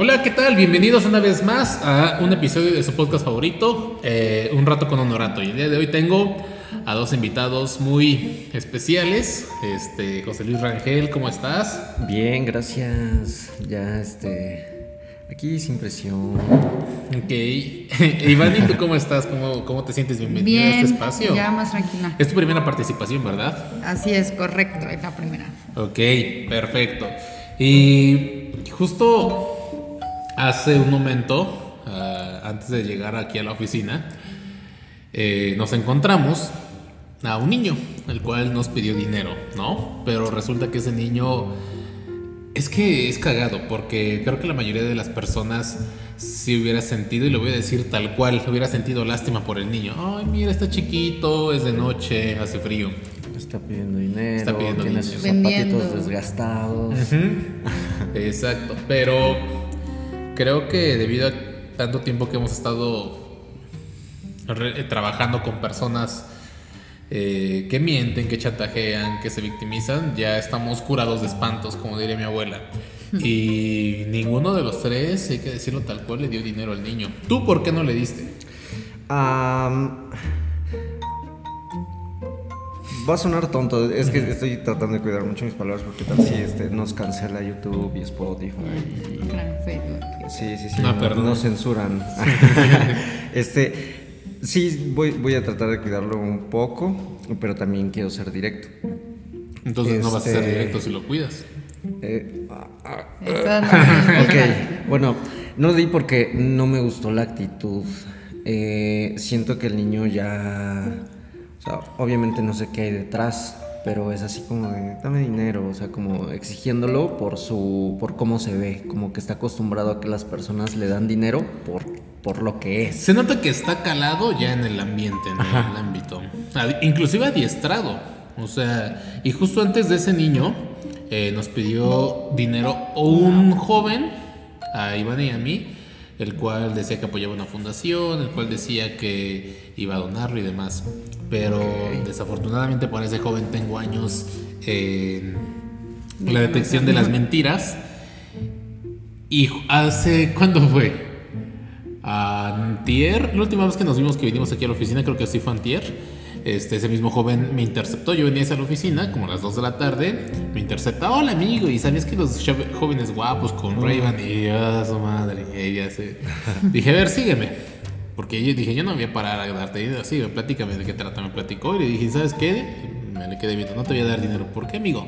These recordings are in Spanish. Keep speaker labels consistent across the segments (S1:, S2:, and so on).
S1: Hola, ¿qué tal? Bienvenidos una vez más a un episodio de su podcast favorito, eh, Un rato con Honorato. Y el día de hoy tengo a dos invitados muy especiales. Este, José Luis Rangel, ¿cómo estás?
S2: Bien, gracias. Ya, este, aquí sin presión.
S1: Ok. Iván, ¿y tú cómo estás? ¿Cómo, cómo te sientes? Bienvenido
S3: Bien,
S1: a este espacio.
S3: ya más tranquila.
S1: Es tu primera participación, ¿verdad?
S3: Así es, correcto, es la primera.
S1: Ok, perfecto. Y justo hace un momento, ah, antes de llegar aquí a la oficina, eh, nos encontramos a un niño, el cual nos pidió dinero, ¿no? Pero resulta que ese niño es que es cagado, porque creo que la mayoría de las personas si hubiera sentido, y lo voy a decir tal cual, hubiera sentido lástima por el niño. Ay, mira, está chiquito, es de noche, hace frío.
S2: Está pidiendo dinero,
S1: Está pidiendo
S2: tiene
S1: dinero.
S2: sus
S3: Vendiendo.
S2: zapatitos desgastados.
S1: Exacto, pero creo que debido a tanto tiempo que hemos estado re- trabajando con personas eh, que mienten, que chantajean, que se victimizan, ya estamos curados de espantos, como diría mi abuela. Y ninguno de los tres, hay que decirlo tal cual, le dio dinero al niño. ¿Tú por qué no le diste?
S2: Am, va a sonar tonto, es que estoy tratando de cuidar mucho mis palabras porque tal si este, nos cancela YouTube y Spotify. y-
S3: Claro, Facebook.
S2: Sí, sí, sí.
S1: Ah,
S2: no-
S1: perdón.
S2: Nos censuran. este, sí, voy, voy a tratar de cuidarlo un poco, pero también quiero ser directo.
S1: Entonces no vas a ser
S2: Este-
S1: directo si lo cuidas.
S2: Eh, ok, bueno, no di porque no me gustó la actitud. Eh, siento que el niño ya, sea, obviamente no sé qué hay detrás, pero es así como de, dame dinero, o sea, como exigiéndolo por su, por cómo se ve, como que está acostumbrado a que las personas le dan dinero por, por lo que es.
S1: Se nota que está calado ya en el ambiente, en el ámbito. Inclusive adiestrado. O sea, y justo antes de ese niño eh, nos pidió dinero un joven, a Iván y a mí, el cual decía que apoyaba una fundación, el cual decía que iba a donarlo y demás. Pero desafortunadamente para ese joven tengo años en la detección de las mentiras. Y hace, ¿cuándo fue? Antier, la última vez que nos vimos que vinimos aquí a la oficina, creo que sí fue Antier. Este, ese mismo joven me interceptó. Yo venía hacia la oficina, como a las 2 de la tarde. Me intercepta, hola amigo. Y sabías que los jóvenes guapos con Ray-Ban y a su madre. Y ella se. Dije, a ver, sígueme. Porque yo dije, yo no voy a parar a darte dinero. Sí, platícame de qué trata. Me platicó y le dije, ¿sabes qué? Me le quedé viendo, no te voy a dar dinero. ¿Por qué, amigo?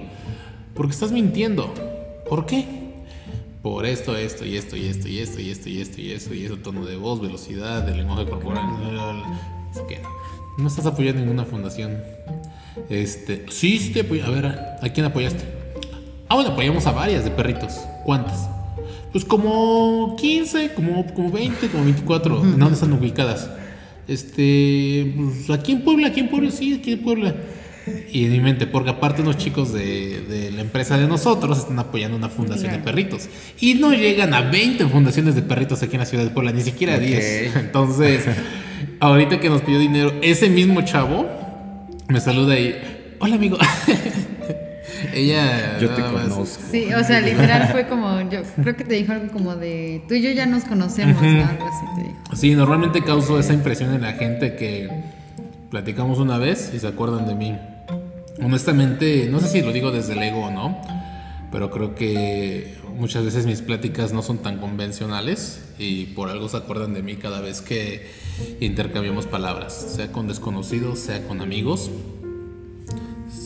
S1: Porque estás mintiendo. ¿Por qué? por esto, esto y esto y esto y esto y esto y esto y esto y eso, tono de voz, velocidad, del lenguaje corporal, se queda. No estás apoyando ninguna fundación. Este, sí, sí te apoyo. A ver, ¿a quién apoyaste? Ah, bueno, apoyamos a varias de perritos. ¿Cuántas? Pues como 15, como, como 20, como 24. ¿En dónde están ubicadas? Este, pues aquí en Puebla, aquí en Puebla, sí, aquí en Puebla. Y en mi mente, porque aparte unos chicos de, de la empresa de nosotros están apoyando una fundación de perritos. Y no llegan a 20 fundaciones de perritos aquí en la ciudad de Puebla, ni siquiera a 10. Entonces, ahorita que nos pidió dinero, ese mismo chavo me saluda y, hola amigo. Ella...
S2: Yo te conozco.
S3: Sí, o sea, literal fue como, yo creo que te dijo algo como de, tú y yo ya nos conocemos, ¿no? algo así te dijo.
S1: Sí, normalmente causo esa impresión en la gente que platicamos una vez y se acuerdan de mí. Honestamente, no sé si lo digo desde el ego o no, pero creo que muchas veces mis pláticas no son tan convencionales y por algo se acuerdan de mí cada vez que intercambiamos palabras, sea con desconocidos, sea con amigos.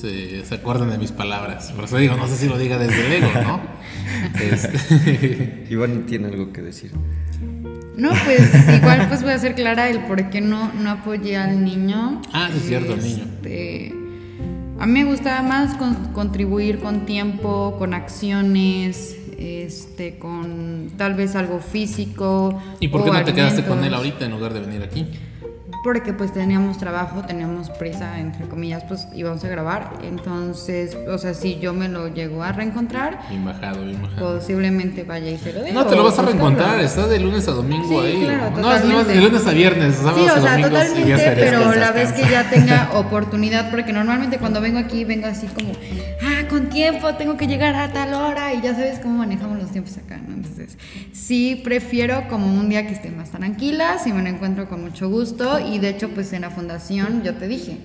S1: Se, se acuerdan de mis palabras. Por eso digo, no sé si lo diga desde el ego, ¿no? Este,
S2: Iván tiene algo que decir.
S3: No, pues igual pues voy a ser clara el por qué no, no apoyé al niño.
S1: Ah, sí es cierto, al niño.
S3: Este, A mí me gustaba más con- contribuir con tiempo, con acciones, este, con tal vez algo físico.
S1: ¿Y por qué no te quedaste con él ahorita en lugar de venir aquí?
S3: Porque pues teníamos trabajo, teníamos prisa, entre comillas, pues íbamos a grabar. Entonces, o sea, si yo me lo llego a reencontrar,
S1: Bien bajado, bien bajado.
S3: posiblemente vaya y se lo dejo.
S1: No, te lo vas a
S3: buscarlo.
S1: reencontrar, está de lunes a domingo
S3: Sí,
S1: ahí.
S3: claro,
S1: no, es de lunes a viernes, sábados
S3: Sí, o sea,
S1: domingos y días
S3: totalmente, pero la vez que ya tenga oportunidad, porque normalmente cuando vengo aquí vengo así como, ah, con tiempo, tengo que llegar a tal hora y ya sabes cómo manejamos los tiempos acá, ¿no? Entonces, sí prefiero como un día que esté más tranquila, si me lo encuentro con mucho gusto y de hecho pues en la fundación yo te dije,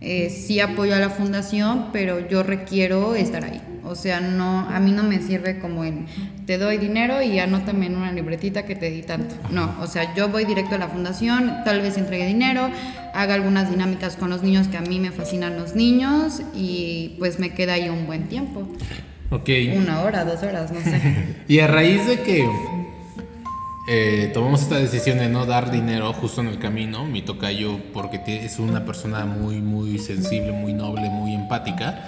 S3: eh, sí apoyo a la fundación, pero yo requiero estar ahí. O sea, no, a mí no me sirve como el te doy dinero y anótame en una libretita que te di tanto. No, o sea, yo voy directo a la fundación, tal vez entregue dinero, haga algunas dinámicas con los niños que a mí me fascinan los niños y pues me queda ahí un buen tiempo.
S1: Ok.
S3: Una hora, dos horas, no sé.
S1: Y a raíz de que eh, tomamos esta decisión de no dar dinero justo en el camino, mi tocayo, porque es una persona muy, muy sensible, muy noble, muy empática,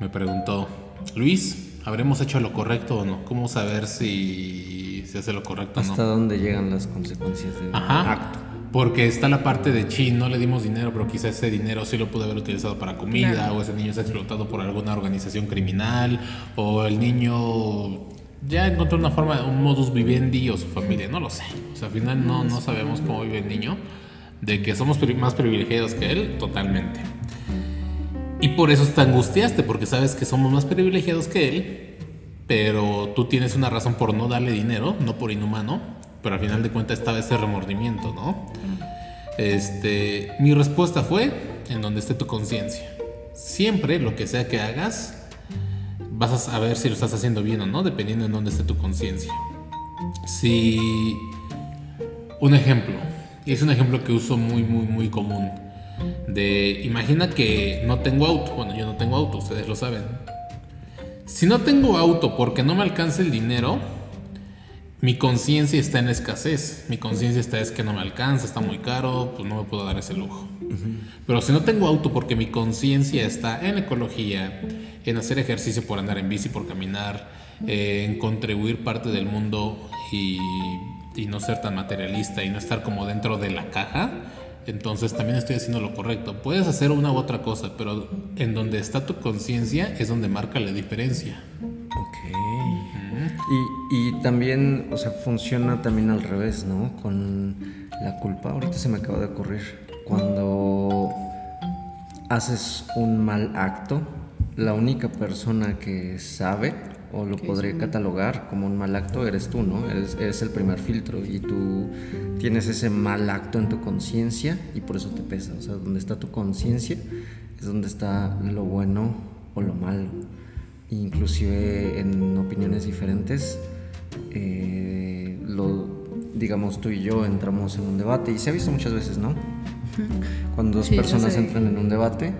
S1: me preguntó, Luis, ¿habremos hecho lo correcto o no? ¿Cómo saber si se hace lo correcto o no?
S2: Hasta dónde llegan las consecuencias del
S1: Ajá.
S2: acto.
S1: Porque está la parte de chin, no le dimos dinero, pero quizás ese dinero sí lo pudo haber utilizado para comida,
S3: Claro.
S1: o ese niño está explotado por alguna organización criminal, o el niño ya encontró una forma, un modus vivendi o su familia, no lo sé. O sea, al final no, no sabemos cómo vive el niño. De que somos más privilegiados que él, totalmente. Y por eso te angustiaste, porque sabes que somos más privilegiados que él, pero tú tienes una razón por no darle dinero, no por inhumano, pero al final de cuentas estaba ese remordimiento, ¿no? Este, mi respuesta fue en donde esté tu conciencia. Siempre lo que sea que hagas, vas a saber si lo estás haciendo bien o no, dependiendo en dónde esté tu conciencia. Si un ejemplo, y es un ejemplo que uso muy, muy, muy común. De, imagina que no tengo auto. Bueno, yo no tengo auto, ustedes lo saben. Si no tengo auto porque no me alcanza el dinero, mi conciencia está en escasez. Mi conciencia está es que no me alcanza, está muy caro, pues no me puedo dar ese lujo. Pero si no tengo auto porque mi conciencia está en ecología, en hacer ejercicio por andar en bici, por caminar, eh, en contribuir parte del mundo y, y no ser tan materialista y no estar como dentro de la caja, entonces también estoy haciendo lo correcto. Puedes hacer una u otra cosa, pero en donde está tu conciencia es donde marca la diferencia.
S2: Ok. Y, y también, o sea, funciona también al revés, ¿no? Con la culpa. Ahorita se me acaba de ocurrir. Cuando haces un mal acto, la única persona que sabe o lo podría catalogar como un mal acto eres tú, ¿no? Eres, eres el primer filtro y tú tienes ese mal acto en tu conciencia y por eso te pesa. O sea, donde está tu conciencia es donde está lo bueno o lo malo. Inclusive en opiniones diferentes, eh, lo, digamos tú y yo entramos en un debate y se ha visto muchas veces, ¿no? Cuando dos
S3: Sí,
S2: personas entran en un debate,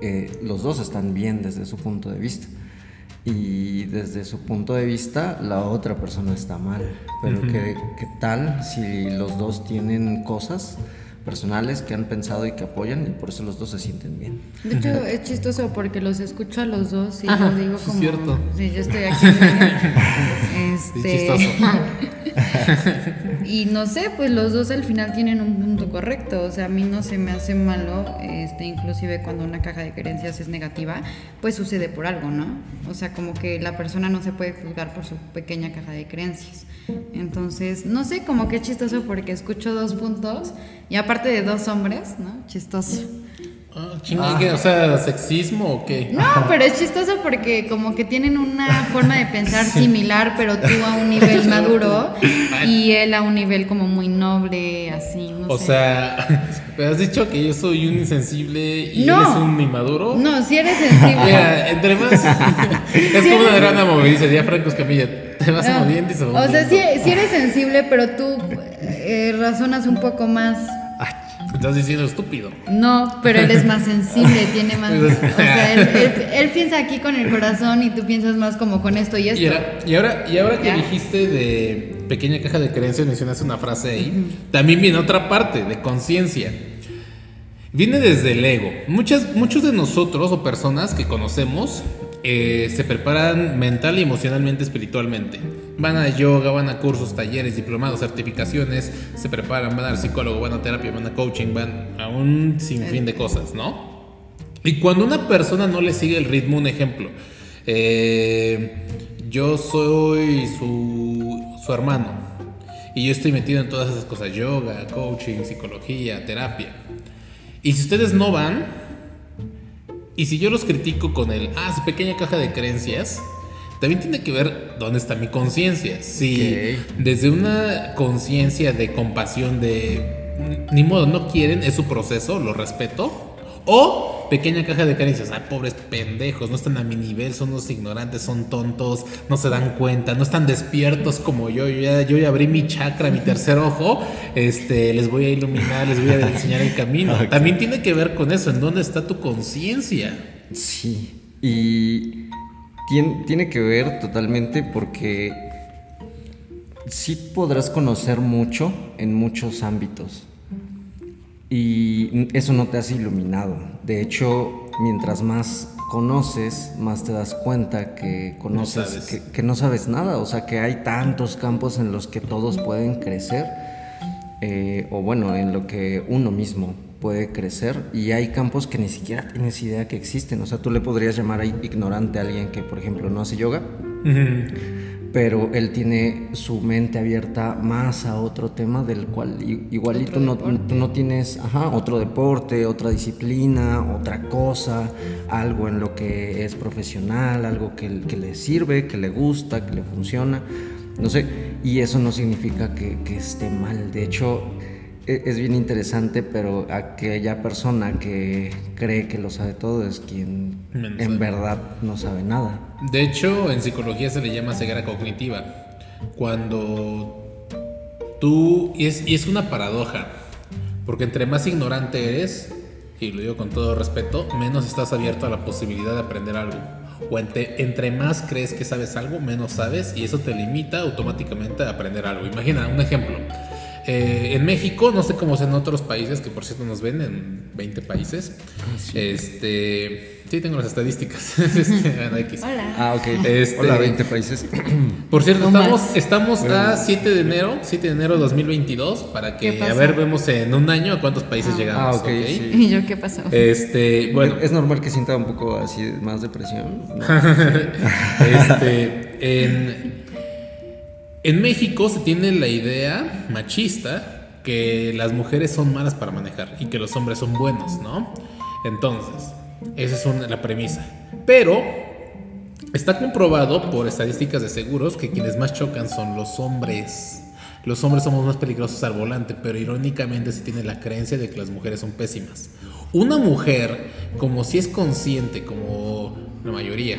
S2: eh, los dos están bien desde su punto de vista. Y desde su punto de vista, la otra persona está mal. Pero ¿qué, qué tal si los dos tienen cosas personales que han pensado y que apoyan y por eso los dos se sienten bien?
S3: De hecho, es chistoso porque los escucho a los dos y
S1: Ajá,
S3: yo digo
S1: sí,
S3: como...
S1: cierto.
S3: Sí, yo estoy aquí.
S1: Sí,
S3: este,
S1: chistoso.
S3: y no sé, pues los dos al final tienen un punto correcto. O sea, a mí no se me hace malo, este, inclusive cuando una caja de creencias es negativa, pues sucede por algo, ¿no? O sea, como que la persona no se puede juzgar por su pequeña caja de creencias. Entonces, no sé, como que chistoso porque escucho dos puntos y aparte de dos hombres, ¿no? Chistoso.
S1: Ah. O sea, ¿sexismo o qué?
S3: No, pero es chistoso porque como que tienen una forma de pensar similar, pero tú a un nivel maduro y él a un nivel como muy noble, así, no
S1: O
S3: sé.
S1: sea, me has dicho que yo soy un insensible y
S3: No.
S1: eres un inmaduro.
S3: No, si eres sensible.
S1: Mira, entre más. es como una gran movida, diría Franco Escamilla. Te vas
S3: No.
S1: moviendo y se
S3: O sea, si, si eres sensible, pero tú eh, razonas un poco más.
S1: Estás diciendo estúpido.
S3: No, pero él es más sensible, tiene más. O sea, él, él- él piensa aquí con el corazón y tú piensas más como con esto y esto.
S1: Y ahora, y ahora, y ahora que dijiste de pequeña caja de creencias, mencionaste una frase ahí. También viene otra parte, de conciencia. Viene desde el ego. Muchas, muchos de nosotros o personas que conocemos eh, se preparan mental y emocionalmente, espiritualmente. Van a yoga, van a cursos, talleres, diplomados, certificaciones, se preparan, van al psicólogo, van a terapia, van a coaching, van a un sinfín de cosas, ¿no? Y cuando una persona no le sigue el ritmo, un ejemplo, eh, yo soy su, su hermano y yo estoy metido en todas esas cosas, yoga, coaching, psicología, terapia. Y si ustedes no van, y si yo los critico con el, ah, su pequeña caja de creencias, también tiene que ver dónde está mi conciencia. Si desde una conciencia de compasión, de ni modo, no quieren, es su proceso, lo respeto. O pequeña caja de caricias, ay, pobres pendejos, no están a mi nivel, son unos ignorantes, son tontos, no se dan cuenta, no están despiertos como yo. Yo ya, yo ya abrí mi chakra, mi tercer ojo, este, les voy a iluminar, les voy a enseñar el camino. También tiene que ver con eso, en dónde está tu conciencia.
S2: Sí, y tiene, tiene que ver totalmente porque sí podrás conocer mucho en muchos ámbitos y eso no te hace iluminado. De hecho, mientras más conoces, más te das cuenta que conoces, que, no sabes nada. O sea, que hay tantos campos en los que todos pueden crecer. Eh, o bueno, en lo que uno mismo puede crecer. Y hay campos que ni siquiera tienes idea que existen. O sea, tú le podrías llamar ignorante a alguien que, por ejemplo, no hace yoga pero él tiene su mente abierta más a otro tema del cual igualito no, tú no tienes ajá, otro deporte, otra disciplina, otra cosa, algo en lo que es profesional, algo que, que le sirve, que le gusta, que le funciona, no sé, y eso no significa que, que esté mal, de hecho es bien interesante, pero aquella persona que cree que lo sabe todo es quien en verdad no sabe nada.
S1: De hecho, en psicología se le llama ceguera cognitiva. Cuando tú, y es, y es una paradoja, porque entre más ignorante eres, y lo digo con todo respeto, menos estás abierto a la posibilidad de aprender algo. O entre, entre, más crees que sabes algo, menos sabes y eso te limita automáticamente a aprender algo. Imagina un ejemplo. Eh, en México, no sé cómo es en otros países, que por cierto nos ven en 20 países. Ah, este, sí, tengo las estadísticas. este,
S3: Hola.
S2: Ah, ok. Este, Hola, 20 países.
S1: Por cierto, estamos, estamos a 7 de enero, 7 de enero de 2022, para que, a ver, vemos en un año a cuántos países ah. llegamos. Ah, ok.
S3: okay. ¿Y yo qué pasó?
S1: Este, bueno.
S2: Es normal que sienta un poco así más depresión.
S1: este, en en México se tiene la idea machista que las mujeres son malas para manejar y que los hombres son buenos, ¿no? Entonces, esa es la premisa. Pero está comprobado por estadísticas de seguros que quienes más chocan son los hombres. Los hombres somos más peligrosos al volante, pero irónicamente se tiene la creencia de que las mujeres son pésimas. Una mujer, como si es consciente, como la mayoría,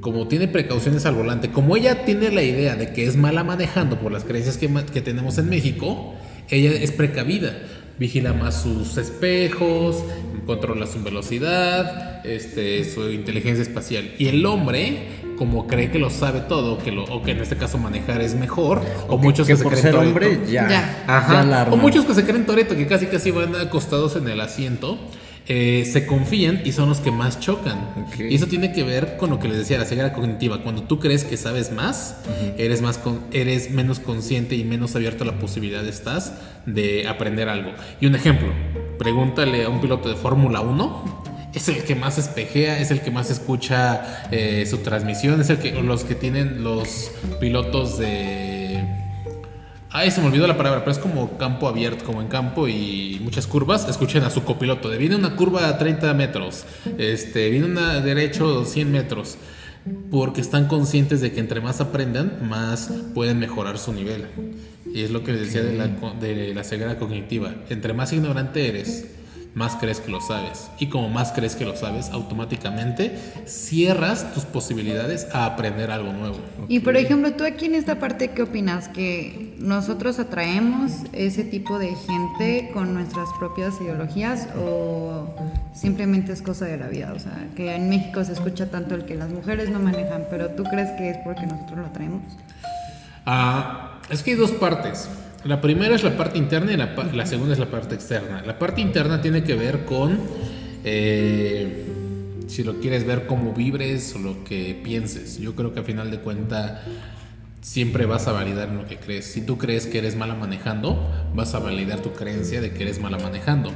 S1: como tiene precauciones al volante, como ella tiene la idea de que es mala manejando por las creencias que, que tenemos en México, ella es precavida, vigila más sus espejos, controla su velocidad, este, su inteligencia espacial. Y el hombre, como cree que lo sabe todo, que lo, o que en este caso manejar es mejor, o, muchos que, se creen
S2: hombre ya,
S1: o muchos que se creen Toreto, que casi casi van acostados en el asiento eh, se confían y son los que más chocan. Y eso tiene que ver con lo que les decía, la ceguera cognitiva. Cuando tú crees que sabes más, eres, más eres menos consciente y menos abierto a la posibilidad estás de aprender algo. Y un ejemplo, pregúntale a un piloto de Fórmula 1 es el que más espejea, es el que más escucha eh, su transmisión, es el que los que tienen los pilotos de Ay, se me olvidó la palabra, pero es como campo abierto, como en campo y muchas curvas. Escuchen a su copiloto. Viene una curva a 30 metros, este, viene una derecho 100 metros. Porque están conscientes de que entre más aprendan, más pueden mejorar su nivel. Y es lo que les decía de la, de la ceguera cognitiva. Entre más ignorante eres, más crees que lo sabes. Y como más crees que lo sabes, automáticamente cierras tus posibilidades a aprender algo nuevo.
S3: Y por ejemplo, tú aquí en esta parte, ¿qué opinas? ¿Que nosotros atraemos ese tipo de gente con nuestras propias ideologías o simplemente es cosa de la vida? O sea, que en México se escucha tanto el que las mujeres no manejan, pero ¿tú crees que es porque nosotros lo atraemos?
S1: Ah, es que hay dos partes. La primera es la parte interna y la, segunda es la parte externa. La parte interna tiene que ver con eh, si lo quieres ver como vibres o lo que pienses. Yo creo que a final de cuenta siempre vas a validar lo que crees. Si tú crees que eres mala manejando, vas a validar tu creencia de que eres mala manejando.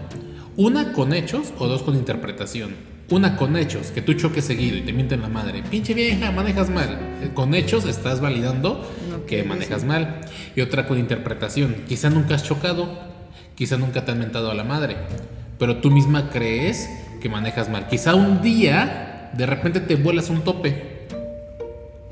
S1: Una con hechos o dos con interpretación. Una con hechos, que tú choques seguido y te mienten la madre. Pinche vieja, manejas mal. Eh, Con hechos estás validando que manejas mal. Y otra con interpretación. Quizá nunca has chocado, quizá nunca te han mentado a la madre. Pero tú misma crees que manejas mal. Quizá un día de repente te vuelas un tope.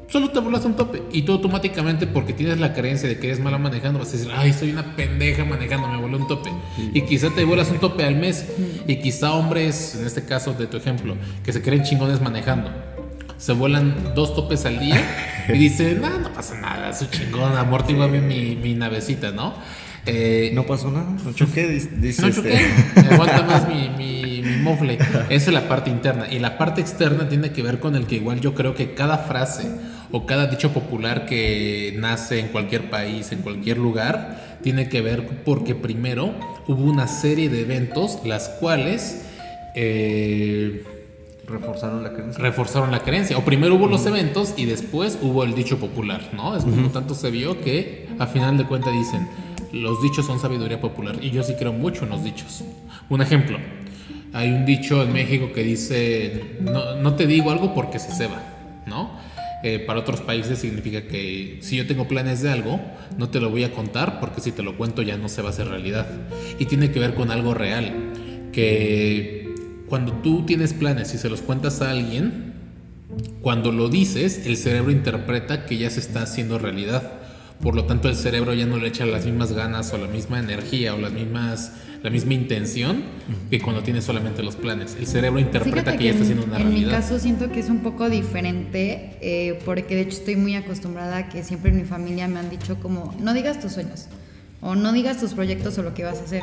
S1: Solo te vuelas un tope. Y tú automáticamente, porque tienes la creencia de que eres mala manejando, vas a decir, ay, soy una pendeja manejando, me volé un tope. Y quizá te vuelas un tope al mes. Y quizá hombres, en este caso de tu ejemplo, que se creen chingones manejando. Se vuelan dos topes al día y dicen, no, no pasa nada, soy chingón, amortigua bien mi, mi navecita, ¿no? Eh,
S2: No pasó nada, no choqué, dice
S1: no
S2: este.
S1: choqué, me aguanta más mi, mi, mi mofle. Esa es la parte interna. Y la parte externa tiene que ver con el que igual yo creo que cada frase o cada dicho popular que nace en cualquier país, en cualquier lugar, tiene que ver porque primero hubo una serie de eventos las cuales eh,
S2: Reforzaron la creencia.
S1: reforzaron la creencia. O primero hubo los eventos y después hubo el dicho popular, ¿no? Es como tanto se vio que a final de cuentas dicen, los dichos son sabiduría popular. Y yo sí creo mucho en los dichos. Un ejemplo, hay un dicho en México que dice, no, no te digo algo porque se ceba, ¿no? Eh, para otros países significa que si yo tengo planes de algo, no te lo voy a contar porque si te lo cuento ya no se va a hacer realidad. Y tiene que ver con algo real, que cuando tú tienes planes y se los cuentas a alguien, cuando lo dices, el cerebro interpreta que ya se está haciendo realidad. Por lo tanto, el cerebro ya no le echa las mismas ganas o la misma energía o las mismas, la misma intención que cuando tienes solamente los planes. El cerebro interpreta
S3: Fíjate
S1: que ya está
S3: en-
S1: haciendo una
S3: en mi
S1: realidad.
S3: caso siento que es un poco diferente, eh, porque de hecho estoy muy acostumbrada a que siempre en mi familia me han dicho como, no digas tus sueños, o no digas tus proyectos o lo que vas a hacer.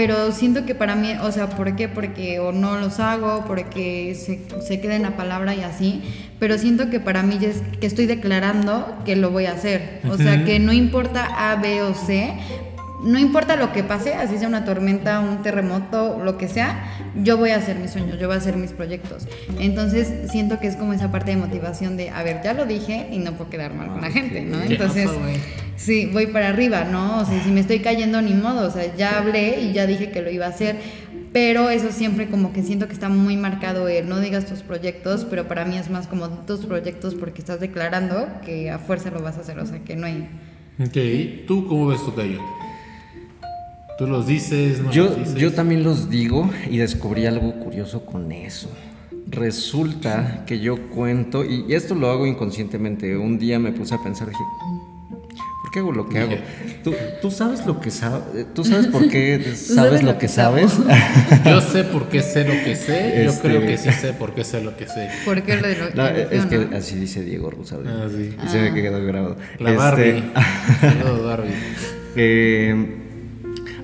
S3: Pero siento que para mí, o sea, ¿por qué? Porque o no los hago, porque se, se queda en la palabra y así. Pero siento que para mí es que estoy declarando que lo voy a hacer. O sea, que no importa A, B o C, no importa lo que pase, así sea una tormenta, un terremoto, lo que sea, yo voy a hacer mis sueños, yo voy a hacer mis proyectos. Entonces siento que es como esa parte de motivación de, a ver, ya lo dije y no puedo quedar mal con la gente, ¿no? Entonces, sí, voy para arriba, ¿no? O sea, si me estoy cayendo, ni modo, o sea, ya hablé y ya dije que lo iba a hacer. Pero eso siempre como que siento que está muy marcado el no digas tus proyectos, pero para mí es más como tus proyectos porque estás declarando que a fuerza lo vas a hacer, o sea, que no hay...
S1: Ok, ¿tú cómo ves tu callo? ¿Tú los dices? No
S2: Yo,
S1: los dices?
S2: yo también los digo y descubrí algo curioso con eso. Resulta que yo cuento, y esto lo hago inconscientemente. Un día me puse a pensar, dije, ¿por qué hago lo que hago? ¿Tú, tú sabes lo que sabes? ¿Tú sabes por qué sabes lo que sabes?
S1: Yo sé por qué sé lo que sé. Yo
S2: Este-
S1: creo que sí sé por qué sé lo que sé.
S3: Porque lo de lo
S2: No, es que
S3: ¿no?
S2: así dice Diego Rosario.
S1: Ah, sí.
S2: Y se ve que quedó grabado.
S1: La
S2: Este,
S1: Barbie. Saludos, Barbie.
S2: Eh,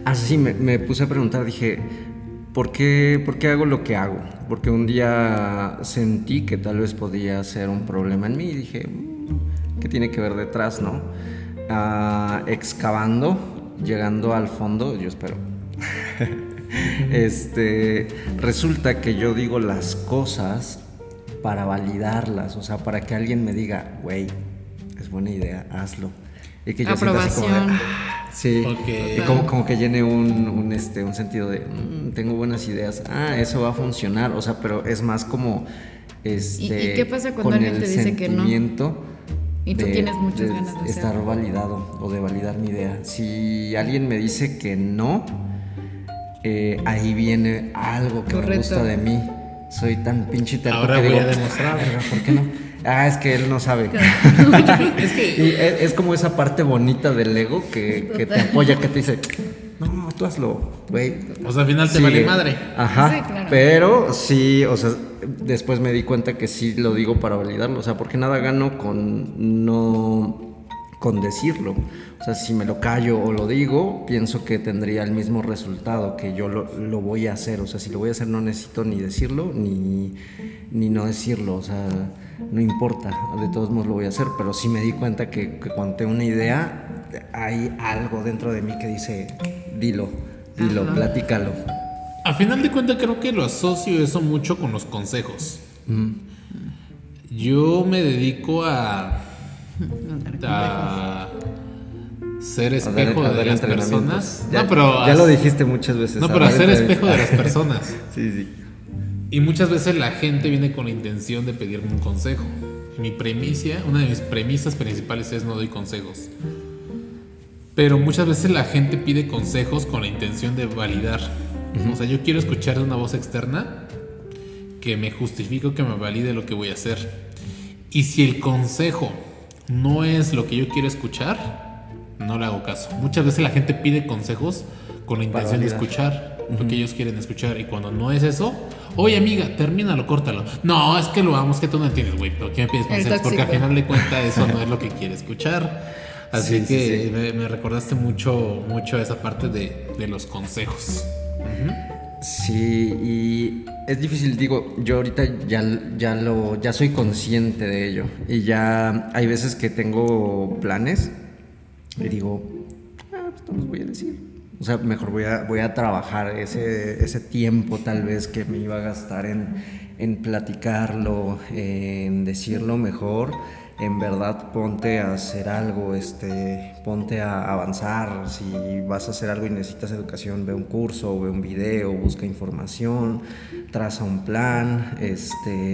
S2: así me, me puse a preguntar, dije, ¿por qué, ¿por qué hago lo que hago? Porque un día sentí que tal vez podía ser un problema en mí y dije, "Mm, ¿qué tiene que ver detrás, no? Ah, excavando, llegando al fondo, yo espero. este, resulta que yo digo las cosas para validarlas, o sea, para que alguien me diga, güey, es buena idea, hazlo. Y que yo así como de,
S3: Aprobación.
S2: "Ah", sí,
S1: Ok.
S2: y como, como que llene un, un, este, un sentido de, "Mm, tengo buenas ideas, ah, eso va a funcionar, o sea, pero es más como, este,
S3: y qué pasa cuando
S2: con
S3: alguien
S2: el
S3: te dice que no?
S2: sentimiento
S3: Y tú tienes muchas ganas de
S2: estar
S3: hacerlo.
S2: validado o de validar mi idea. Si alguien me dice que no, eh, ahí viene algo que me gusta de mí. Soy tan pinche terco
S1: Ahora
S2: que
S1: voy
S2: digo,
S1: a demostrar.
S2: "Verga, ¿Por qué no? Ah, es que él no sabe.
S1: Es que
S2: es, como esa parte bonita del ego que, que te apoya, que te dice, no, tú hazlo, güey.
S1: O sea, al final te
S2: Sigue".
S1: vale madre.
S2: Ajá.
S3: Sí, claro.
S2: Pero sí, o sea, después me di cuenta que sí lo digo para validarlo. O sea, porque nada gano con no con decirlo. O sea, si me lo callo o lo digo, pienso que tendría el mismo resultado, que yo lo, lo voy a hacer. O sea, si lo voy a hacer no necesito ni decirlo ni, ni no decirlo. O sea, no importa. De todos modos lo voy a hacer. Pero sí me di cuenta que, que cuando tengo una idea, hay algo dentro de mí que dice, dilo, dilo,
S3: Ajá.
S2: platícalo.
S1: A final de cuentas creo que lo asocio eso mucho con los consejos. Yo me dedico a, a ser
S2: A
S1: espejo
S2: a
S1: de las personas.
S2: Ya,
S1: no, pero
S2: ya lo dijiste muchas veces.
S1: No,
S2: a
S1: pero hacer
S2: entrev-
S1: espejo de las personas.
S2: Sí, sí.
S1: Y muchas veces la gente viene con la intención de pedirme un consejo. Y mi premisa, una de mis premisas principales es no doy consejos. Pero muchas veces la gente pide consejos con la intención de validar. O sea, yo quiero escuchar de una voz externa que me justifique que me valide lo que voy a hacer. Y si el consejo no es lo que yo quiero escuchar, no le hago caso. Muchas veces la gente pide consejos con la intención de escuchar lo que ellos quieren escuchar. Y cuando no es eso, oye amiga, termínalo, córtalo. No, es que lo amo, es que tú no entiendes, güey. ¿Por qué me pides consejos? Porque al final de cuentas eso no es lo que quiere escuchar. Así
S2: Sí, sí,
S1: que
S2: sí.
S1: Me, me recordaste mucho, mucho esa parte de, de los consejos.
S2: Sí, y es difícil, digo, yo ahorita ya, ya lo, ya soy consciente de ello. Y ya hay veces que tengo planes y digo, ah, pues no los voy a decir. O sea, mejor voy a, voy a trabajar ese, ese tiempo tal vez que me iba a gastar en, en platicarlo, en decirlo mejor. En verdad, ponte a hacer algo, este, ponte a avanzar. Si vas a hacer algo y necesitas educación, ve un curso, ve un video, busca información, traza un plan, este,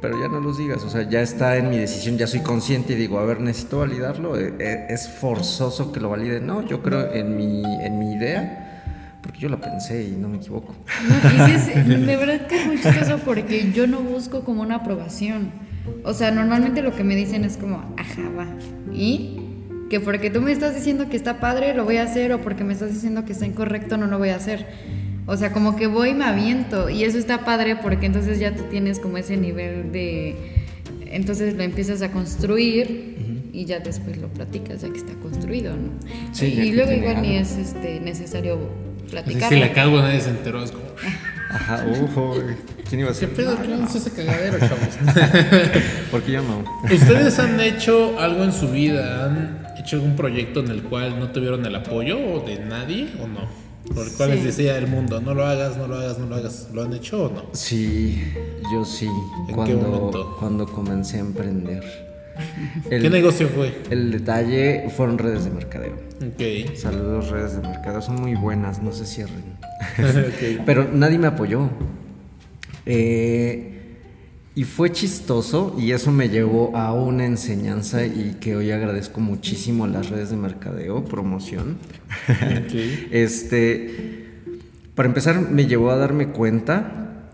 S2: pero ya no los digas, o sea, ya está en mi decisión, ya soy consciente y digo, a ver, necesito validarlo, eh, eh, es forzoso que lo valide. No, yo creo en mi, en mi idea, porque yo la pensé y no me equivoco.
S3: No, es- de verdad que es muy chistoso porque yo no busco como una aprobación. O sea, normalmente lo que me dicen es como, ajá, va. ¿Y? Que porque tú me estás diciendo que está padre, lo voy a hacer, o porque me estás diciendo que está incorrecto, no lo voy a hacer. O sea, como que voy y me aviento. Y eso está padre porque entonces ya tú tienes como ese nivel de... Entonces lo empiezas a construir y ya después lo platicas ya que está construido, ¿no?
S2: Sí,
S3: y luego igual ni es este, necesario platicar.
S1: si la cago nadie se enteró. Es como,
S2: Ajá, ojo, ¿quién iba a
S1: ¿qué
S2: ser?
S1: pedo? ¿Qué es ese cagadero, chavos?
S2: Porque yo no.
S1: ¿Ustedes han hecho algo en su vida? ¿Han hecho algún proyecto en el cual no tuvieron el apoyo de nadie o no? Por el cual
S3: Sí.
S1: les decía el mundo, no lo hagas, no lo hagas, no lo hagas. ¿Lo han hecho o no?
S2: Sí, yo sí,
S1: ¿En qué
S2: cuando,
S1: momento?
S2: cuando comencé a emprender.
S1: ¿Qué negocio fue?
S2: el detalle fueron redes de mercadeo.
S1: Ok.
S2: Saludos redes de mercadeo, son muy buenas, no se cierren.
S1: Ok.
S2: Pero nadie me apoyó. Eh, y fue chistoso y eso me llevó a una enseñanza y que hoy agradezco muchísimo a las redes de mercadeo, promoción. Este, para empezar, me llevó a darme cuenta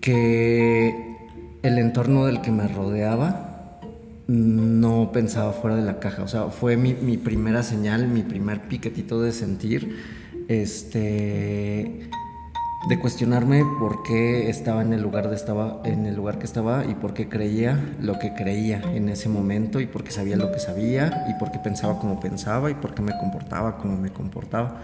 S2: que el entorno del que me rodeaba no pensaba fuera de la caja. O sea, fue mi, mi primera señal, mi primer piquetito de sentir, este, de cuestionarme por qué estaba en el lugar de estaba en el lugar que estaba y por qué creía lo que creía en ese momento y por qué sabía lo que sabía y por qué pensaba como pensaba y por qué me comportaba como me comportaba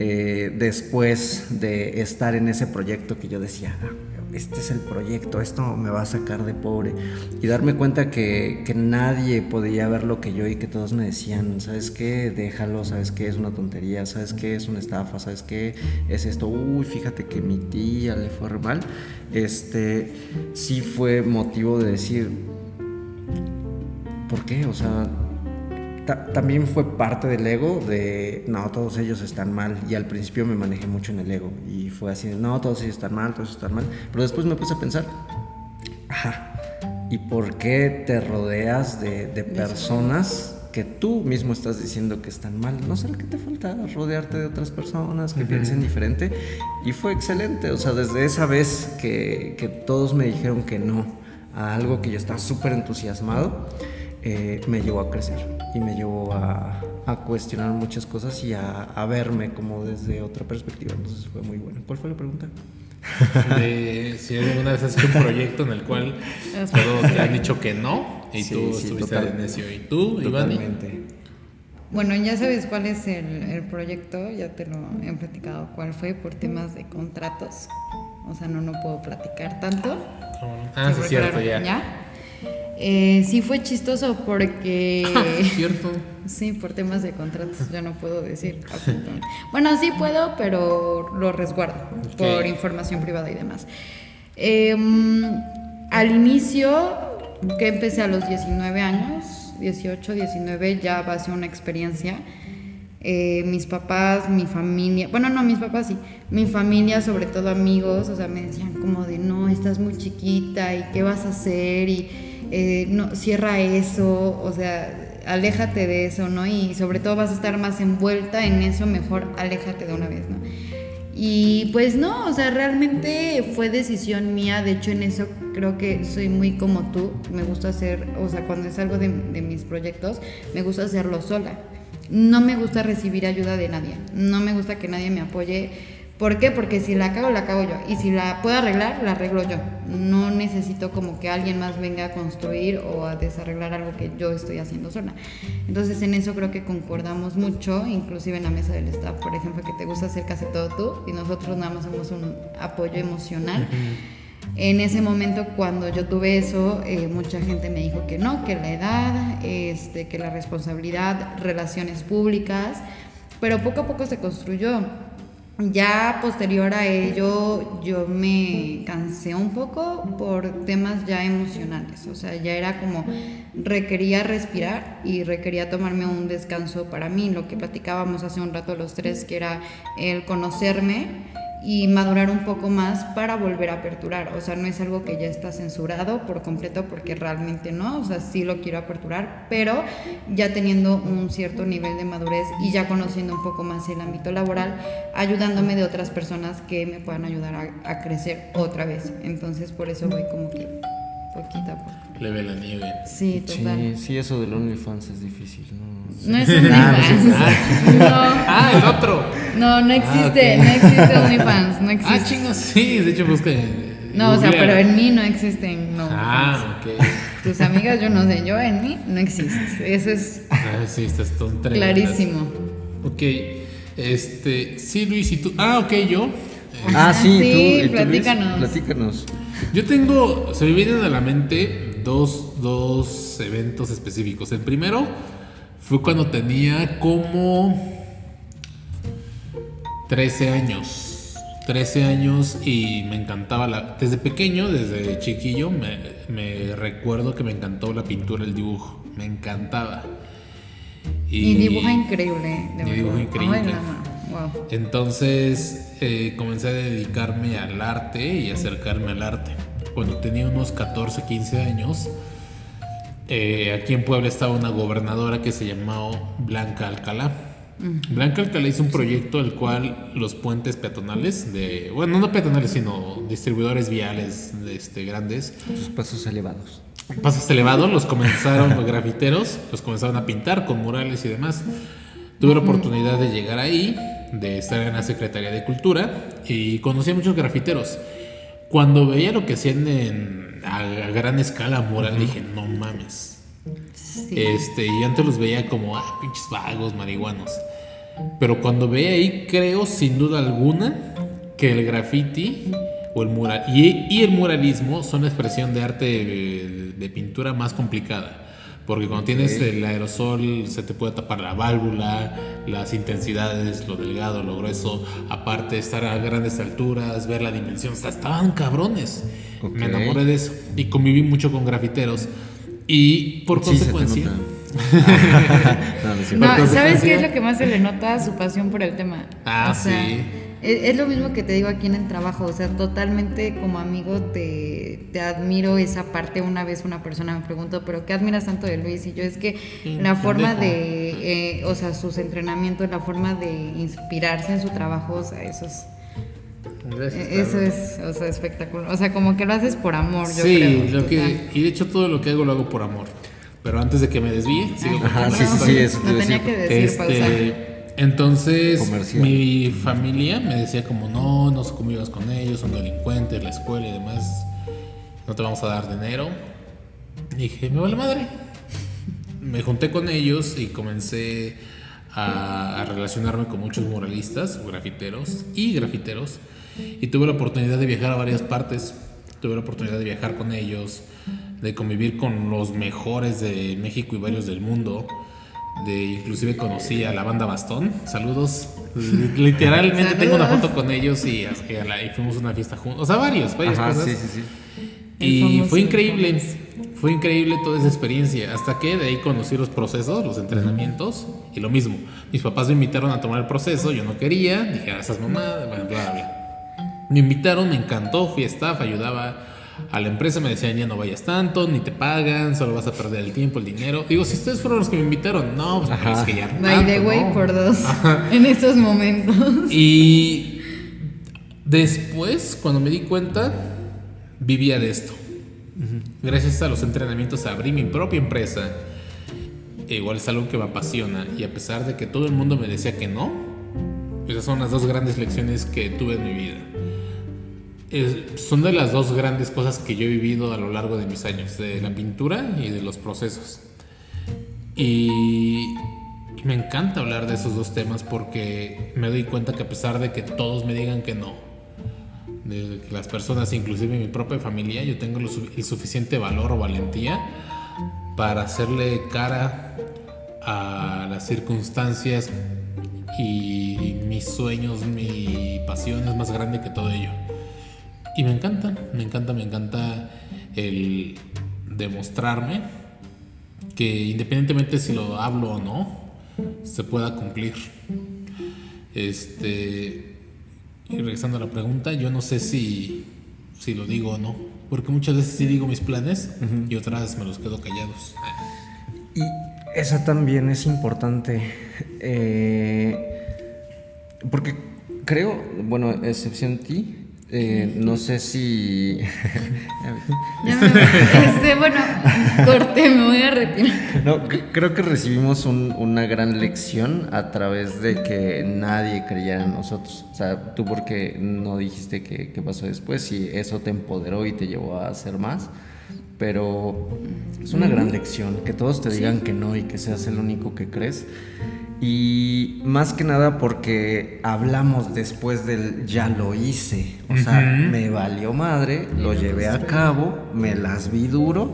S2: Eh, después de estar en ese proyecto que yo decía "Ah, este es el proyecto esto me va a sacar de pobre. Y darme cuenta que, que nadie podía ver lo que yo y que todos me decían sabes qué déjalo sabes qué es una tontería sabes qué es una estafa sabes qué es esto. Uy fíjate que mi tía le fue mal. Este sí fue motivo de decir ¿por qué? o sea ta- también fue parte del ego de no, todos ellos están mal. Y al principio me manejé mucho en el ego. Y fue así de no, todos ellos están mal, todos están mal. Pero después me puse a pensar, ajá, ¿y por qué te rodeas de, de personas que tú mismo estás diciendo que están mal? ¿No será que te falta rodearte de otras personas que piensen diferente? Y fue excelente. O sea, desde esa vez que, que todos me dijeron que no a algo que yo estaba súper entusiasmado, eh, me llevó a crecer y me llevó a, a cuestionar muchas cosas y a, a verme como desde otra perspectiva. Entonces fue muy bueno. ¿Cuál fue la pregunta?
S1: De si alguna vez has hecho un proyecto en el cual todos te han dicho que no y
S2: Sí,
S1: tú
S2: sí,
S1: estuviste
S2: total-
S1: de necio. ¿Y tú?
S2: Totalmente.
S3: Bueno, ya sabes cuál es el, el proyecto, ya te lo he platicado cuál fue por temas de contratos. O sea, no, no puedo platicar tanto.
S1: Ah, sí,
S3: porque,
S1: cierto,
S3: claro,
S1: ya.
S3: Eh, sí fue chistoso porque...
S1: Cierto.
S3: sí, por temas de contratos yo no puedo decir. Bueno, sí puedo, pero lo resguardo por información privada y demás. Em, al inicio, que empecé a los 19 años, 18, 19, ya va a ser una experiencia. Eh, mis papás, mi familia, bueno, no, mis papás sí, mi familia, sobre todo amigos, o sea, me decían como de, no, estás muy chiquita y qué vas a hacer y eh, no, cierra eso, o sea, aléjate de eso, ¿no? Y sobre todo vas a estar más envuelta en eso, mejor aléjate de una vez, ¿no? Y pues no, o sea, realmente fue decisión mía, de hecho en eso creo que soy muy como tú, me gusta hacer, o sea, cuando es algo de, de mis proyectos, me gusta hacerlo sola. No me gusta recibir ayuda de nadie, no me gusta que nadie me apoye. ¿Por qué? Porque si la cago, la cago yo. Y si la puedo arreglar, la arreglo yo. No necesito como que alguien más venga a construir o a desarreglar algo que yo estoy haciendo sola. Entonces en eso creo que concordamos mucho, inclusive en la mesa del staff, por ejemplo, que te gusta hacer casi todo tú y nosotros nada más somos un apoyo emocional. En ese momento, cuando yo tuve eso, eh, mucha gente me dijo que no, que la edad, este, que la responsabilidad, relaciones públicas, pero poco a poco se construyó. Ya posterior a ello, yo me cansé un poco por temas ya emocionales, o sea, ya era como requería respirar y requería tomarme un descanso para mí, lo que platicábamos hace un rato los tres, que era el conocerme y madurar un poco más para volver a aperturar. O sea, no es algo que ya está censurado por completo porque realmente no, o sea, sí lo quiero aperturar, pero ya teniendo un cierto nivel de madurez y ya conociendo un poco más el ámbito laboral, ayudándome de otras personas que me puedan ayudar a, a crecer otra vez. Entonces, por eso voy como que poquito a poco.
S1: Leve la nieve.
S3: Sí, total.
S2: Sí, sí, eso del OnlyFans es difícil, ¿no?
S3: No es OnlyFans. No,
S1: Ah, el otro.
S3: no, no existe,
S1: Ah, ok.
S3: no existe OnlyFans, no
S1: Ah,
S3: existe.
S1: chingos, sí, de hecho busca.
S3: No, o sea, pero en mí no existen, no.
S1: Ah, ok.
S3: Tus amigas, yo no sé, yo en mí no existe. Eso es
S1: Ah, sí, estás todo
S3: clarísimo.
S1: Ok. Este, sí, Luis, y tú. Ah, ok, yo.
S2: Ah, sí,
S3: Sí,
S2: tú, ¿y tú, Luis?
S3: platícanos.
S2: Platícanos.
S1: Yo tengo, se me vienen a la mente dos, dos eventos específicos. El primero fue cuando tenía como 13 años. 13 años y me encantaba la... Desde pequeño, desde chiquillo, me, recuerdo que me encantó la pintura, el dibujo. Me encantaba.
S3: Y, dibuja increíble, de
S1: y dibuja increíble.
S3: Ay, no, no, wow.
S1: Entonces eh, comencé a dedicarme al arte y acercarme al arte. Cuando tenía unos 14, 15 años, eh, aquí en Puebla estaba una gobernadora que se llamaba Blanca Alcalá. Blanca Alcalá hizo un proyecto el cual los puentes peatonales de, bueno, no peatonales, sino distribuidores viales de, este, grandes,
S2: Tus pasos elevados.
S1: pasos elevados, los comenzaron los grafiteros, los comenzaron a pintar con murales y demás. Tuve la oportunidad de llegar ahí, de estar en la Secretaría de Cultura y conocí a muchos grafiteros. Cuando veía lo que hacían en- a, a gran escala mural, dije, no mames.
S3: Sí.
S1: Este, y antes los veía como, ah, pinches vagos, marihuanos. Pero cuando veía ahí, creo sin duda alguna que el graffiti o el mural y, y el muralismo son la expresión de arte de, de pintura más complicada. Porque cuando tienes el aerosol se te puede tapar la válvula, las intensidades, lo delgado, lo grueso, aparte estar a grandes alturas, ver la dimensión, o sea, estaban cabrones. Me enamoré de eso y conviví mucho con grafiteros y por
S2: Sí,
S1: consecuencia.
S2: No,
S3: ¿sabes qué es lo que más se le nota? Su pasión por el tema.
S1: Ah,
S3: O sea,
S1: sí.
S3: Es, es lo mismo que te digo aquí en el trabajo, o sea, totalmente como amigo te, te admiro esa parte. Una vez una persona me preguntó, ¿pero qué admiras tanto de Luis? Y yo es que
S1: Sí,
S3: la forma de, eh, o sea, sus entrenamientos, la forma de inspirarse en su trabajo, o sea, eso es,
S1: Gracias,
S3: eh, eso es, o sea, espectacular. O sea, como que lo haces por amor, yo
S1: sí,
S3: creo.
S1: lo que, y de hecho todo lo que hago lo hago por amor. Pero antes de que me desvíe, sigo
S2: Ajá, sí, sí, sí, eso
S3: No tenía
S2: decir.
S3: que decir pausa.
S1: Entonces,
S2: Comercial.
S1: mi familia me decía como, no, no sé cómo ibas con ellos, son delincuentes, la escuela y demás, no te vamos a dar dinero. Y dije, me vale madre. Me junté con ellos y comencé a, a relacionarme con muchos muralistas, grafiteros y grafiteros. Y tuve la oportunidad de viajar a varias partes. Tuve la oportunidad de viajar con ellos, de convivir con los mejores de México y varios del mundo De, inclusive conocí a la banda Bastón. Saludos. Literalmente tengo una foto con ellos y, y fuimos a una fiesta juntos. O sea, varios, varias
S2: Ajá,
S1: cosas.
S2: sí, sí, sí.
S1: Y fue increíble, fue increíble toda esa experiencia. Hasta que de ahí conocí los procesos, los entrenamientos y lo mismo. Mis papás me invitaron a tomar el proceso, yo no quería, dije, ah, esas mamadas, bla, bla, bla. Me invitaron, me encantó, fui staff, ayudaba a la empresa, me decían, ya no vayas tanto, ni te pagan, solo vas a perder el tiempo, el dinero. Digo, si ustedes fueron los que me invitaron, no, pues
S2: Ajá.
S1: es que ya.
S3: By the
S1: tanto,
S3: way,
S1: ¿no?
S3: por dos. En estos momentos.
S1: Y después, cuando me di cuenta, vivía de esto. Gracias a los entrenamientos abrí mi propia empresa. E igual es algo que me apasiona. Y a pesar de que todo el mundo me decía que no, esas son las dos grandes lecciones que tuve en mi vida. Es- son de las dos grandes cosas que yo he vivido a lo largo de mis años, de la pintura y de los procesos. Y, me encanta hablar de esos dos temas porque me doy cuenta que a pesar de que todos me digan que no, de que las personas, inclusive mi propia familia, yo tengo el suficiente valor o valentía para hacerle cara a las circunstancias y mis sueños, mi pasión es más grande que todo ello. Y me encanta, me encanta, me encanta el demostrarme que independientemente si lo hablo o no, se pueda cumplir. Este, y regresando a la pregunta, yo no sé si, si lo digo o no, porque muchas veces sí digo mis planes y otras me los quedo callados.
S2: Y esa también es importante. eh, porque creo, bueno, excepción ti, eh, no sé si.
S3: Este, bueno, corté, me voy a retirar.
S2: no, creo que recibimos un- una gran lección a través de que nadie creyera en nosotros. O sea, tú porque no dijiste qué qué pasó después y eso te empoderó y te llevó a hacer más. Pero es una gran lección que todos te digan que no y que seas el único que crees. Y más que nada porque hablamos después del ya lo hice. O sea, me valió madre, lo llevé a cabo, me las vi duro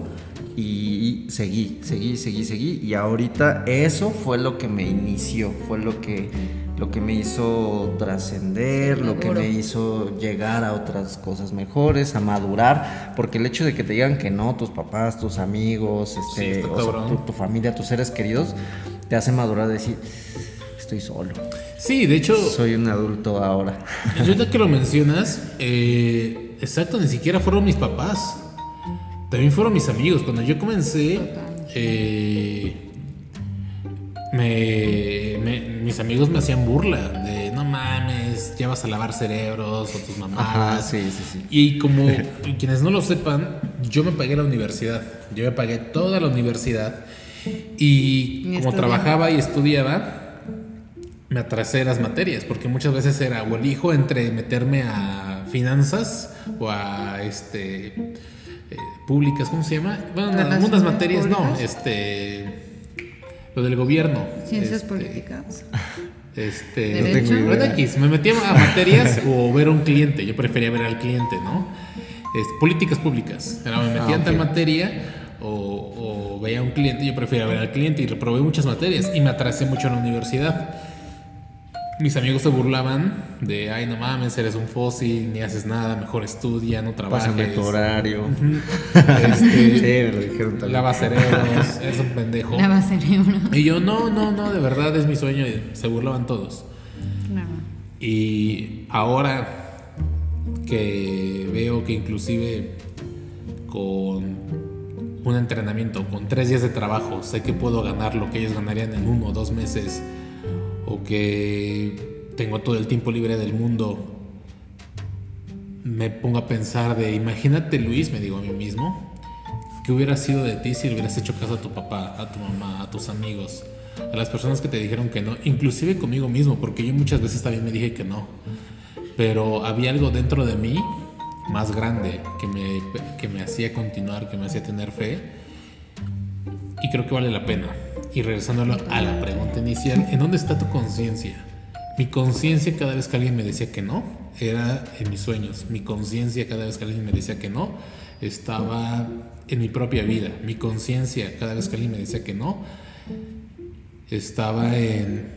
S2: y seguí, seguí, seguí, seguí. Y ahorita eso fue lo que me inició, fue lo que, lo que me hizo trascender,
S3: Sí,
S2: lo que me hizo llegar a otras cosas mejores, a madurar. Porque el hecho de que te digan que no, tus papás, tus amigos, este,
S1: está
S2: o sea,
S1: cabrón.
S2: tu, tu familia, tus seres queridos, te hace madurar, decir, estoy solo,
S1: Sí, de hecho,
S2: soy un adulto ahora.
S1: ahorita que lo mencionas, eh, exacto, ni siquiera fueron mis papás. También fueron mis amigos. Cuando yo comencé, eh, me, me- mis amigos me hacían burla de no mames, ya vas a lavar cerebros o tus.
S2: Ajá, sí, sí, sí.
S1: Y como quienes no lo sepan, yo me pagué la universidad. Yo me pagué toda la universidad. Y
S3: Y
S1: como
S3: estudiaba.
S1: trabajaba y estudiaba, me atrasé las materias, porque muchas veces era o elijo entre meterme a finanzas o a este eh, públicas, ¿cómo se llama? Bueno, algunas materias no, este lo del gobierno.
S3: Ciencias
S1: este,
S3: políticas.
S1: Este,
S3: No tengo idea.
S1: X, me metía a materias o ver a un cliente. Yo prefería ver al cliente, ¿no? Este, políticas públicas. Era, me metía
S2: Ah,
S1: en tal materia o, o veía a un cliente. Yo prefería ver al cliente y reprobé muchas materias y me atrasé mucho en la universidad. Mis amigos se burlaban de, ay, no mames, eres un fósil, ni haces nada, mejor estudia, no trabajes.
S2: Pásame tu horario.
S1: Este,
S2: Sí, me lo dijeron también.
S1: lava cerebros, eres un pendejo.
S3: Lava cerebro.
S1: Y yo, no, no, no, de verdad es mi sueño. Y se burlaban todos.
S3: Claro.
S1: Y ahora que veo que inclusive con un entrenamiento, con tres días de trabajo, sé que puedo ganar lo que ellos ganarían en uno o dos meses, o que tengo todo el tiempo libre del mundo, me pongo a pensar de, imagínate Luis, me digo a mí mismo, ¿qué hubiera sido de ti si le hubieras hecho caso a tu papá, a tu mamá, a tus amigos, a las personas que te dijeron que no, inclusive conmigo mismo, porque yo muchas veces también me dije que no, pero había algo dentro de mí más grande que me, que me hacía continuar, que me hacía tener fe, y creo que vale la pena. Y regresando a la- pregunta inicial, ¿en dónde está tu conciencia? Mi conciencia cada vez que alguien me decía que no, era en mis sueños. Mi conciencia cada vez que alguien me decía que no, estaba en mi propia vida. Mi conciencia cada vez que alguien me decía que no, estaba en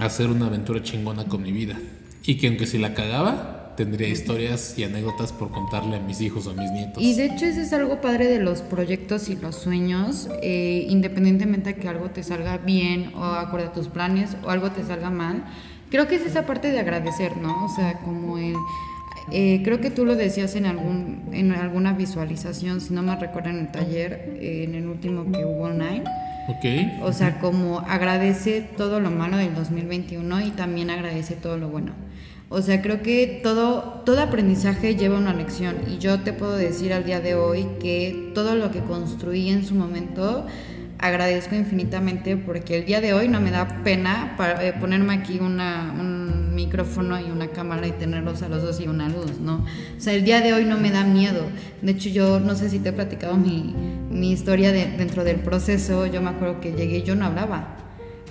S1: hacer una aventura chingona con mi vida. Y que aunque si la cagaba, tendría historias y anécdotas por contarle a mis hijos o a mis nietos.
S3: Y de hecho eso es algo padre de los proyectos y los sueños, eh, independientemente de que algo te salga bien o acorde a tus planes o algo te salga mal. Creo que es esa parte de agradecer, ¿no? O sea, como el... eh, creo que tú lo decías en, algún, en alguna visualización, si no me recuerdo en el taller, eh, en el último que hubo online.
S1: Ok.
S3: O sea, como agradece todo lo malo del 2021 y también agradece todo lo bueno. O sea, creo que todo, todo aprendizaje lleva una lección y yo te puedo decir al día de hoy que todo lo que construí en su momento agradezco infinitamente porque el día de hoy no me da pena para, eh, ponerme aquí una, un micrófono y una cámara y tenerlos a los dos y una luz, ¿no? O sea, el día de hoy no me da miedo. De hecho, yo no sé si te he platicado mi, mi historia de- dentro del proceso. Yo me acuerdo que llegué y yo no hablaba.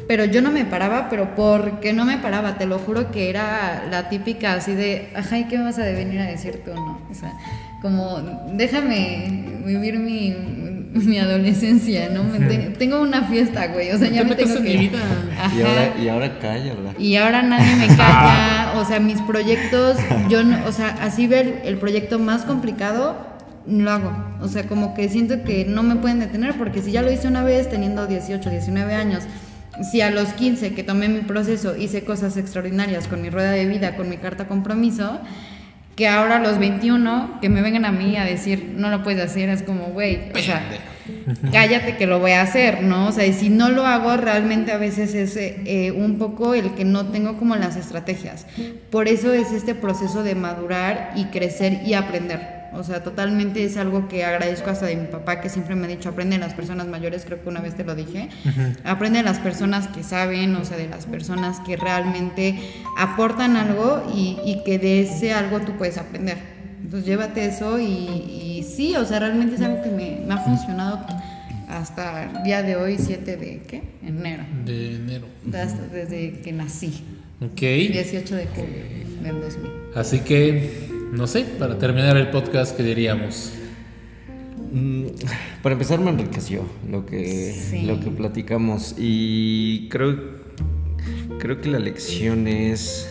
S3: Pero yo no me paraba, pero ¿por qué no me paraba? Te lo juro que era la típica así de, ajá, ¿y qué me vas a venir a decir tú, no? O sea, como, déjame vivir mi, mi adolescencia, ¿no? Me te- tengo una fiesta, güey, o sea, ya
S1: te
S3: me tengo
S1: en
S3: que...
S1: mi vida.
S2: Y
S3: Ajá.
S2: ahora, y ahora cállala.
S3: Y ahora nadie me calla, o sea, mis proyectos, yo no, o sea, así ver el proyecto más complicado, lo hago. O sea, como que siento que no me pueden detener, porque si ya lo hice una vez teniendo 18, 19 años, si a los 15 que tomé mi proceso hice cosas extraordinarias con mi rueda de vida, con mi carta compromiso, que ahora a los 21, que me vengan a mí a decir, no lo puedes hacer, es como, güey, o sea, cállate que lo voy a hacer, ¿no? O sea, y si no lo hago, realmente a veces es eh, eh, un poco el que no tengo como las estrategias. Por eso es este proceso de madurar y crecer y aprender. O sea, totalmente es algo que agradezco hasta de mi papá, que siempre me ha dicho, aprende de las personas mayores, creo que una vez te lo dije, aprende de las personas que saben, o sea, de las personas que realmente aportan algo y, y que de ese algo tú puedes aprender. Entonces llévate eso y, y sí, o sea, realmente es algo que me, me ha funcionado hasta el día de hoy, 7 de, ¿qué? Enero.
S1: De enero.
S3: Hasta desde que nací,
S1: Ok.
S3: 18 de julio del 2000.
S1: Así que, no sé, para terminar el podcast, ¿qué diríamos?
S2: Mm, Para empezar me enriqueció lo que,
S3: Sí.
S2: lo que platicamos y creo, creo que la lección es,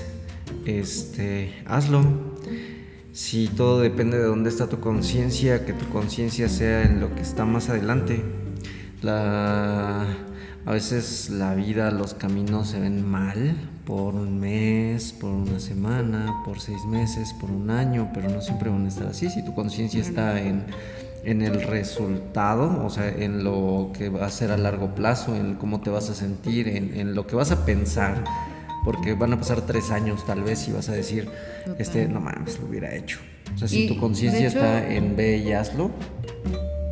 S2: este, hazlo. Si todo depende de dónde está tu conciencia, que tu conciencia sea en lo que está más adelante. La, a veces la vida, los caminos se ven mal por un mes, por una semana, por seis meses, por un año, pero no siempre van a estar así. Si tu conciencia está en, en el resultado, o sea, en lo que va a ser a largo plazo, en cómo te vas a sentir, en, en lo que vas a pensar, porque van a pasar tres años tal vez y vas a decir, este, no mames, lo hubiera hecho. O sea, si
S3: Y,
S2: tu conciencia
S3: hecho-
S2: está en ve y hazlo,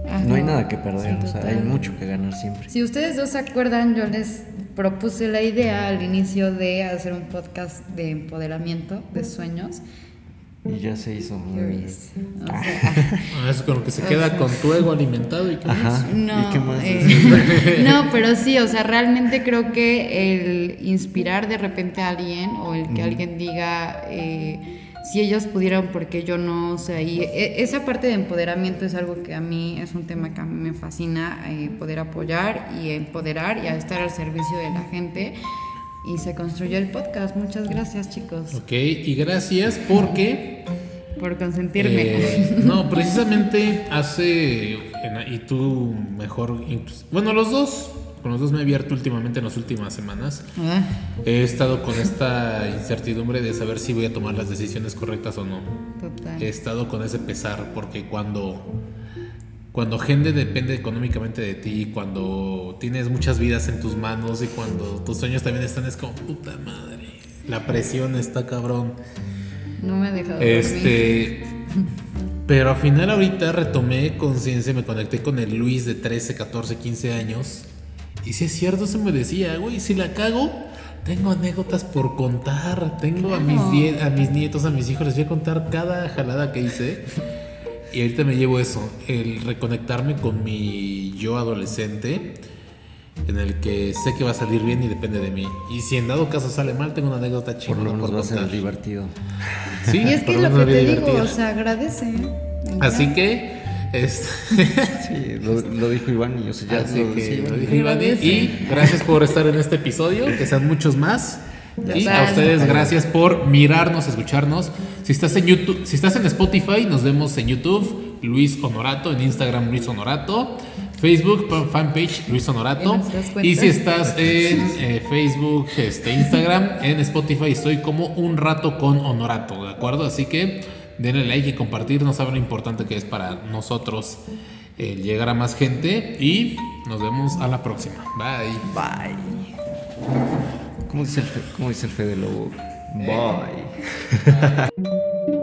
S3: Ajá.
S2: no hay nada que perder,
S3: Sí,
S2: o sea, hay mucho que ganar siempre.
S3: Si ustedes dos se acuerdan, yo les propuse la idea al inicio de hacer un podcast de empoderamiento de sueños.
S2: Y ya se hizo.
S3: Curious. O sea,
S1: Ah, es con lo que se queda con tu ego alimentado y qué más.
S2: Ajá.
S3: no,
S2: ¿Y qué más?
S3: eh, no, pero sí, o sea, realmente creo que el inspirar de repente a alguien o el que alguien diga eh, si ellos pudieran, porque yo no, o sea, y e- esa parte de empoderamiento es algo que a mí es un tema que a mí me fascina, eh, poder apoyar y empoderar y estar al servicio de la gente. Y se construyó el podcast. Muchas gracias, chicos,
S1: Ok, y gracias porque...
S3: por consentirme.
S1: eh, no, precisamente hace... Y tú mejor... Bueno, los dos. Con los dos me he abierto últimamente en las últimas semanas.
S3: Ah,
S1: He estado con esta incertidumbre de saber si voy a tomar las decisiones correctas o no.
S3: total.
S1: He estado con ese pesar porque cuando cuando gente depende económicamente de ti, cuando tienes muchas vidas en tus manos y cuando tus sueños también están es como puta madre. La presión está cabrón.
S3: No me ha dejado dormir.
S1: Este pero al final ahorita retomé conciencia, me conecté con el Luis de 13, 14, 15 años y si es cierto se me decía, güey, si la cago tengo anécdotas por contar, tengo a mis,
S3: Claro.
S1: die- a mis nietos, a mis hijos, les voy a contar cada jalada que hice. Y ahorita me llevo eso, el reconectarme con mi yo adolescente, en el que sé que va a salir bien y depende de mí. Y si en dado caso sale mal, tengo una anécdota
S2: Por
S1: chingona
S2: lo menos
S1: por
S2: va a ser divertido.
S1: Sí,
S3: Y es
S1: por
S3: que
S1: lo
S3: que te digo, o sea, agradece.
S1: Así que Este,
S2: Sí, lo, lo dijo Iván y yo sé, ya
S1: así
S2: lo
S1: que
S2: decía.
S1: lo dijo Iván. Y gracias por estar en este episodio, que sean muchos más.
S2: Ya
S1: y a ustedes gracias por mirarnos, escucharnos. Si estás en YouTube, si estás en Spotify, nos vemos en YouTube, Luis Honorato, en Instagram Luis Honorato, Facebook pa- fanpage Luis Honorato. Y si estás en eh, Facebook, este, Instagram, en Spotify estoy como un rato con Honorato, ¿de acuerdo? Así que denle like y compartir, no saben lo importante que es para nosotros eh, llegar a más gente y nos vemos a la próxima. Bye.
S2: Bye. ¿Cómo dice el, Fe- cómo dice el Fede Lobo? Bye.